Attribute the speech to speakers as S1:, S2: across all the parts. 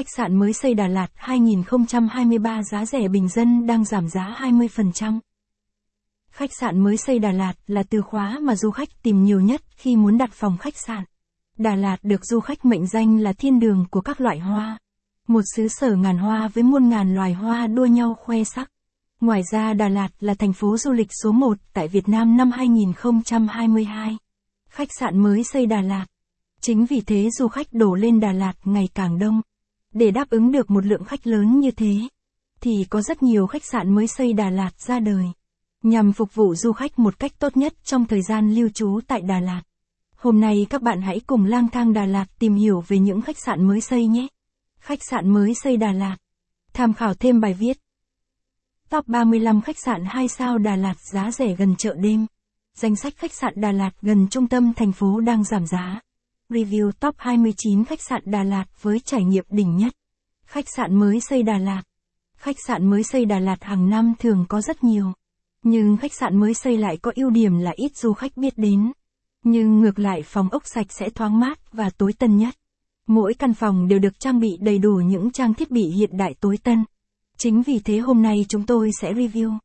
S1: Khách sạn mới xây Đà Lạt 2023 giá rẻ bình dân đang giảm giá 20%. Khách sạn mới xây Đà Lạt là từ khóa mà du khách tìm nhiều nhất khi muốn đặt phòng khách sạn. Đà Lạt được du khách mệnh danh là thiên đường của các loại hoa. Một xứ sở ngàn hoa với muôn ngàn loài hoa đua nhau khoe sắc. Ngoài ra, Đà Lạt là thành phố du lịch số 1 tại Việt Nam năm 2022. Khách sạn mới xây Đà Lạt. Chính vì thế, du khách đổ lên Đà Lạt ngày càng đông. Để đáp ứng được một lượng khách lớn như thế, thì có rất nhiều khách sạn mới xây Đà Lạt ra đời. Nhằm phục vụ du khách một cách tốt nhất trong thời gian lưu trú tại Đà Lạt. Hôm nay các bạn hãy cùng lang thang Đà Lạt tìm hiểu về những khách sạn mới xây nhé. Khách sạn mới xây Đà Lạt. Tham khảo thêm bài viết. Top 35 khách sạn 2 sao Đà Lạt giá rẻ gần chợ đêm. Danh sách khách sạn Đà Lạt gần trung tâm thành phố đang giảm giá. Review top 29 khách sạn Đà Lạt với trải nghiệm đỉnh nhất. Khách sạn mới xây Đà Lạt. Khách sạn mới xây Đà Lạt hàng năm thường có rất nhiều. Nhưng khách sạn mới xây lại có ưu điểm là ít du khách biết đến. Nhưng ngược lại phòng ốc sạch sẽ thoáng mát và tối tân nhất. Mỗi căn phòng đều được trang bị đầy đủ những trang thiết bị hiện đại tối tân. Chính vì thế hôm nay chúng tôi sẽ review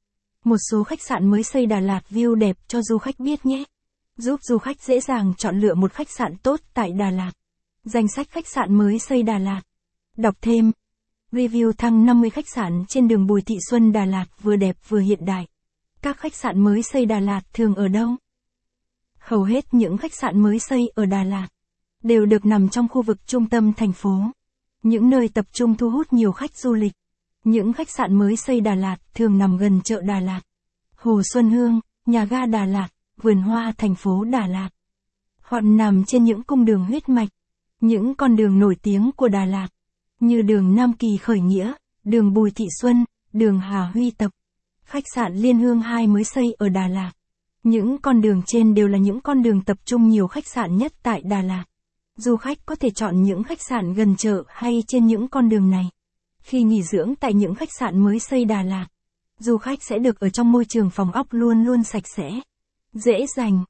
S1: một số khách sạn mới xây Đà Lạt view đẹp cho du khách biết nhé. Giúp du khách dễ dàng chọn lựa một khách sạn tốt tại Đà Lạt. Danh sách khách sạn mới xây Đà Lạt. Đọc thêm. Review thăng 50 khách sạn trên đường Bùi Thị Xuân Đà Lạt vừa đẹp vừa hiện đại. Các khách sạn mới xây Đà Lạt thường ở đâu? Hầu hết những khách sạn mới xây ở Đà Lạt đều được nằm trong khu vực trung tâm thành phố. Những nơi tập trung thu hút nhiều khách du lịch. Những khách sạn mới xây Đà Lạt thường nằm gần chợ Đà Lạt, Hồ Xuân Hương, nhà ga Đà Lạt, vườn hoa thành phố Đà Lạt. Họ nằm trên những cung đường huyết mạch, những con đường nổi tiếng của Đà Lạt, như đường Nam Kỳ Khởi Nghĩa, đường Bùi Thị Xuân, đường Hà Huy Tập. Khách sạn Liên Hương 2 mới xây ở Đà Lạt. Những con đường trên đều là những con đường tập trung nhiều khách sạn nhất tại Đà Lạt. Du khách có thể chọn những khách sạn gần chợ hay trên những con đường này. Khi nghỉ dưỡng tại những khách sạn mới xây Đà Lạt, du khách sẽ được ở trong môi trường phòng ốc luôn luôn sạch sẽ, dễ dành,